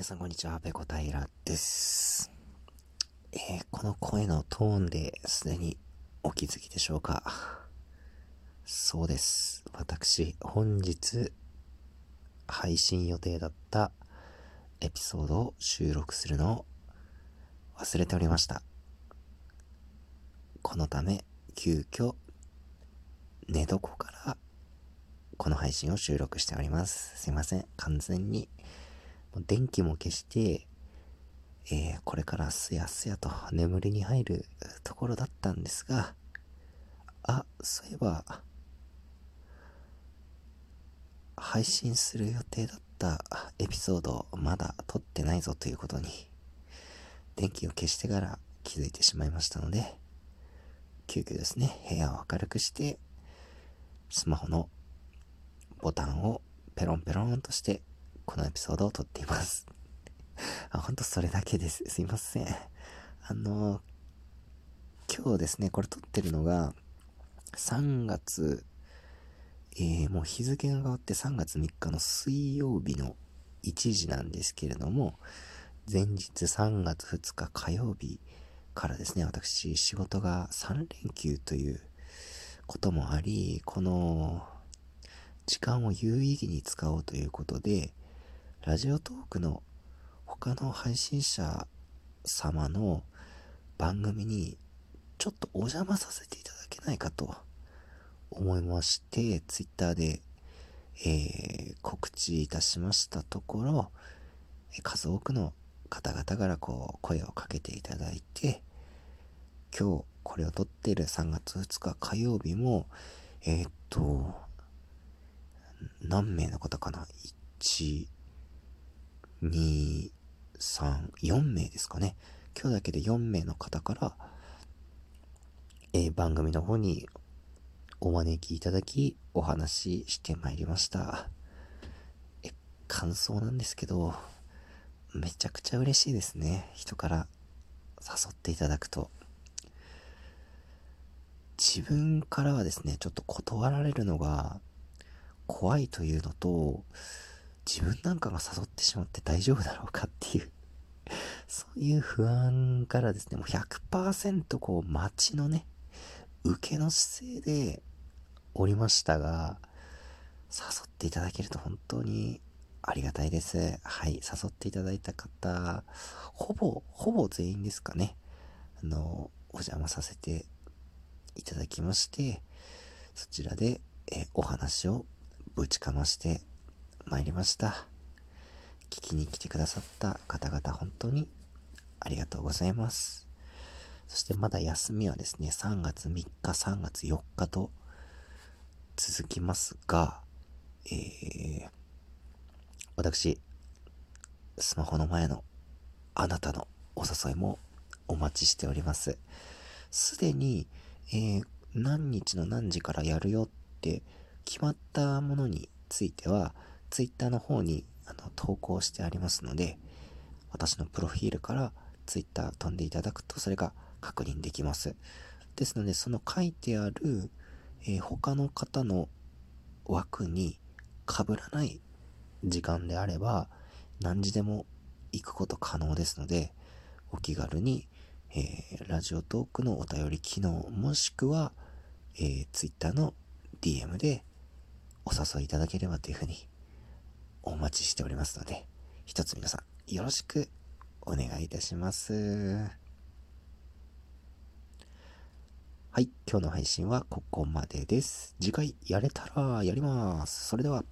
皆さんこんにちは、ペコ平です。えー、この声のトーンですでにお気づきでしょうか？そうです。私、本日配信予定だったエピソードを収録するのを忘れておりました。このため、急遽、寝床からこの配信を収録しております。すいません。完全に電気も消して、えー、これからすやすやと眠りに入るところだったんですが、あ、そういえば、配信する予定だったエピソードまだ撮ってないぞということに、電気を消してから気づいてしまいましたので、急遽ですね、部屋を明るくして、スマホのボタンをペロンペロンとしてこのエピソードを撮っています。あ、ほんとそれだけです。すいません。あの、今日ですね、これ撮ってるのが、3月、えー、もう日付が変わって3月3日の水曜日の1時なんですけれども、前日3月2日火曜日からですね、私、仕事が3連休ということもあり、この時間を有意義に使おうということで、ラジオトークの他の配信者様の番組にちょっとお邪魔させていただけないかと思いまして、ツイッターで、えー、告知いたしましたところ、数多くの方々からこう声をかけていただいて、今日これを撮っている3月2日火曜日も、えー、っと、何名の方かな ?1、2、3、4名ですかね。今日だけで4名の方から、えー、番組の方にお招きいただき、お話ししてまいりました。え、感想なんですけど、めちゃくちゃ嬉しいですね。人から誘っていただくと。自分からはですね、ちょっと断られるのが怖いというのと、自分なんかが誘ってしまって大丈夫だろうかっていう そういう不安からですね、もう100%こう街のね、受けの姿勢でおりましたが、誘っていただけると本当にありがたいです。はい、誘っていただいた方、ほぼ、ほぼ全員ですかね。あの、お邪魔させていただきまして、そちらで、えお話をぶちかまして参りました。聞きに来てくださった方々本当にありがとうございます。そしてまだ休みはですね、3月3日、3月4日と続きますが、えー、私、スマホの前のあなたのお誘いもお待ちしております。すでに、えー、何日の何時からやるよって決まったものについては、ツイッターの方にあの投稿してありますので、私のプロフィールからツイッター飛んでいただくとそれが確認できます。ですので、その書いてある、えー、他の方の枠に被らない時間であれば、何時でも行くこと可能ですので、お気軽に、えー、ラジオトークのお便り機能、もしくは、えー、ツイッターの DM でお誘いいただければというふうにお待ちしておりますので、一つ皆さんよろしくお願いいたします。はい、今日の配信はここまでです。次回やれたらやります。それでは。